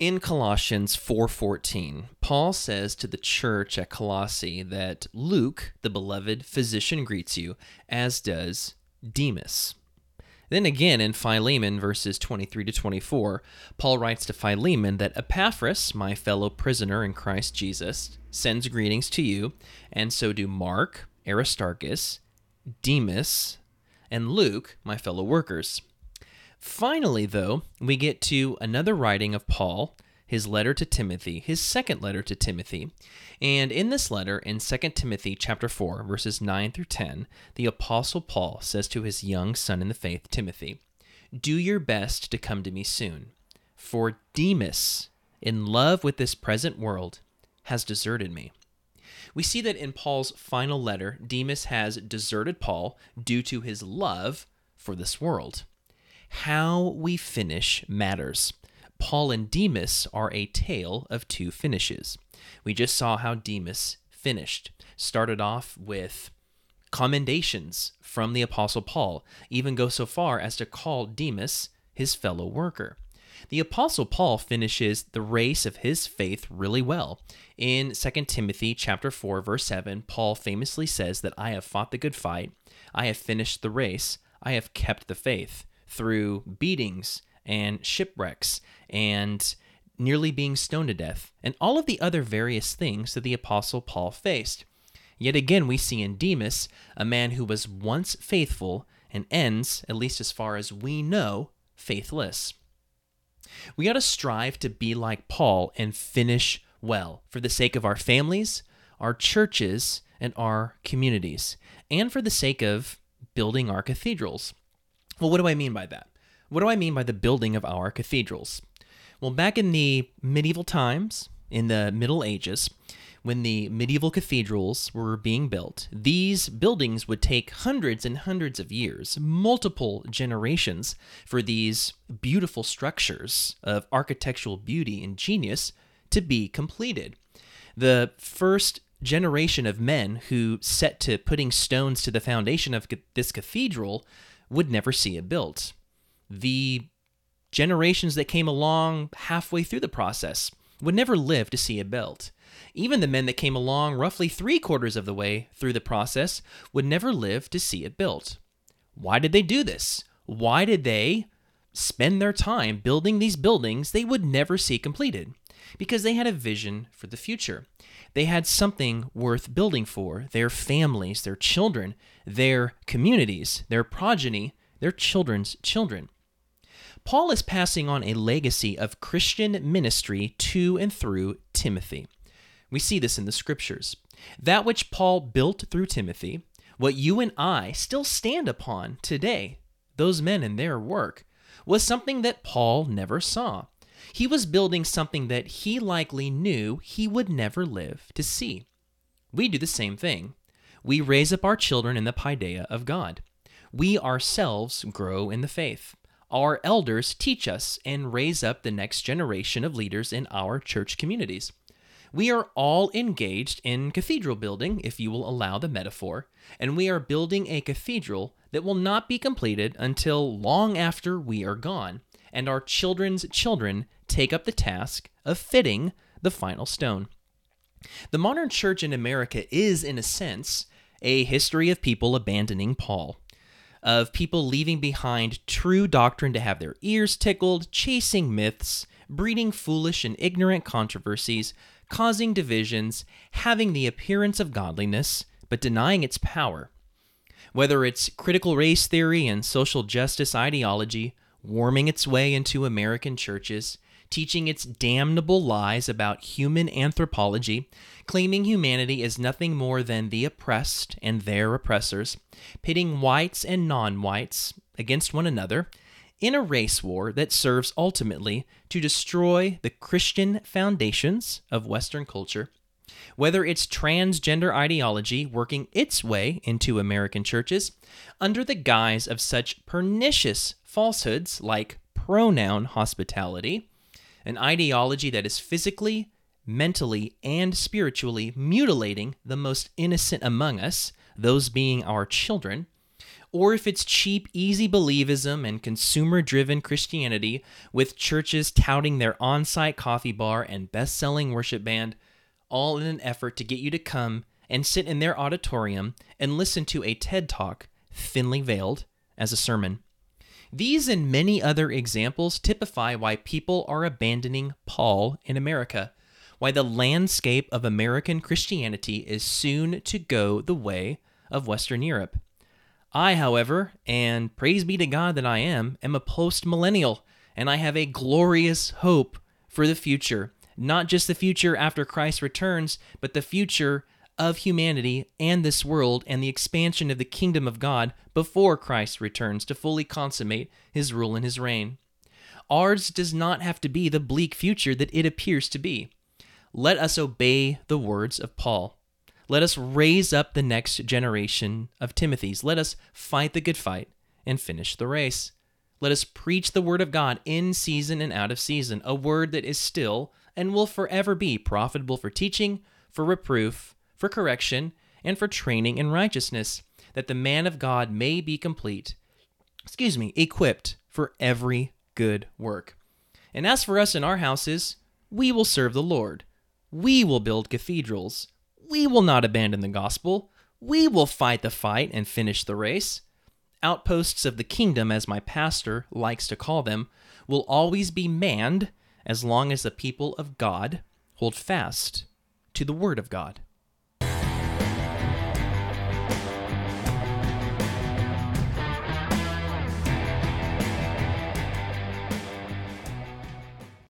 In Colossians 4:14, Paul says to the church at Colossae that Luke, the beloved physician greets you, as does Demas. Then again in Philemon verses 23 to 24, Paul writes to Philemon that Epaphras, my fellow prisoner in Christ Jesus, sends greetings to you, and so do Mark, Aristarchus, Demas, and Luke, my fellow workers. Finally, though, we get to another writing of Paul, his letter to Timothy, his second letter to Timothy. And in this letter, in 2 Timothy chapter 4, verses 9 through 10, the apostle Paul says to his young son in the faith, Timothy, "Do your best to come to me soon, for Demas, in love with this present world, has deserted me." We see that in Paul's final letter, Demas has deserted Paul due to his love for this world. How we finish matters. Paul and Demas are a tale of two finishes. We just saw how Demas finished. Started off with commendations from the Apostle Paul, even go so far as to call Demas his fellow worker. The apostle Paul finishes the race of his faith really well. In 2 Timothy chapter 4 verse 7, Paul famously says that I have fought the good fight, I have finished the race, I have kept the faith through beatings and shipwrecks and nearly being stoned to death, and all of the other various things that the Apostle Paul faced. Yet again, we see in Demas a man who was once faithful and ends, at least as far as we know, faithless. We ought to strive to be like Paul and finish well for the sake of our families, our churches, and our communities, and for the sake of building our cathedrals. Well, what do I mean by that? What do I mean by the building of our cathedrals? Well, back in the medieval times, in the Middle Ages, when the medieval cathedrals were being built, these buildings would take hundreds and hundreds of years, multiple generations, for these beautiful structures of architectural beauty and genius to be completed. The first generation of men who set to putting stones to the foundation of this cathedral would never see it built. The generations that came along halfway through the process would never live to see it built. Even the men that came along roughly three quarters of the way through the process would never live to see it built. Why did they do this? Why did they spend their time building these buildings they would never see completed? Because they had a vision for the future. They had something worth building for their families, their children, their communities, their progeny, their children's children. Paul is passing on a legacy of Christian ministry to and through Timothy. We see this in the scriptures. That which Paul built through Timothy, what you and I still stand upon today, those men and their work, was something that Paul never saw. He was building something that he likely knew he would never live to see. We do the same thing. We raise up our children in the paideia of God. We ourselves grow in the faith. Our elders teach us and raise up the next generation of leaders in our church communities. We are all engaged in cathedral building, if you will allow the metaphor, and we are building a cathedral that will not be completed until long after we are gone, and our children's children take up the task of fitting the final stone. The modern church in America is, in a sense, a history of people abandoning Paul, of people leaving behind true doctrine to have their ears tickled, chasing myths, breeding foolish and ignorant controversies, causing divisions, having the appearance of godliness, but denying its power. Whether it's critical race theory and social justice ideology warming its way into American churches, teaching its damnable lies about human anthropology, claiming humanity is nothing more than the oppressed and their oppressors, pitting whites and non whites against one another, in a race war that serves ultimately to destroy the Christian foundations of Western culture, whether it's transgender ideology working its way into American churches under the guise of such pernicious falsehoods like pronoun hospitality, an ideology that is physically, mentally, and spiritually mutilating the most innocent among us, those being our children or if it's cheap, easy believism and consumer driven Christianity with churches touting their on site coffee bar and best selling worship band, all in an effort to get you to come and sit in their auditorium and listen to a TED Talk, thinly veiled, as a sermon. These and many other examples typify why people are abandoning Paul in America, why the landscape of American Christianity is soon to go the way of Western Europe. I, however, and praise be to God that I am, am a post millennial, and I have a glorious hope for the future. Not just the future after Christ returns, but the future of humanity and this world and the expansion of the kingdom of God before Christ returns to fully consummate his rule and his reign. Ours does not have to be the bleak future that it appears to be. Let us obey the words of Paul. Let us raise up the next generation of Timothys. Let us fight the good fight and finish the race. Let us preach the word of God in season and out of season, a word that is still and will forever be profitable for teaching, for reproof, for correction, and for training in righteousness, that the man of God may be complete, excuse me, equipped for every good work. And as for us in our houses, we will serve the Lord. We will build cathedrals. We will not abandon the gospel. We will fight the fight and finish the race. Outposts of the kingdom, as my pastor likes to call them, will always be manned as long as the people of God hold fast to the word of God.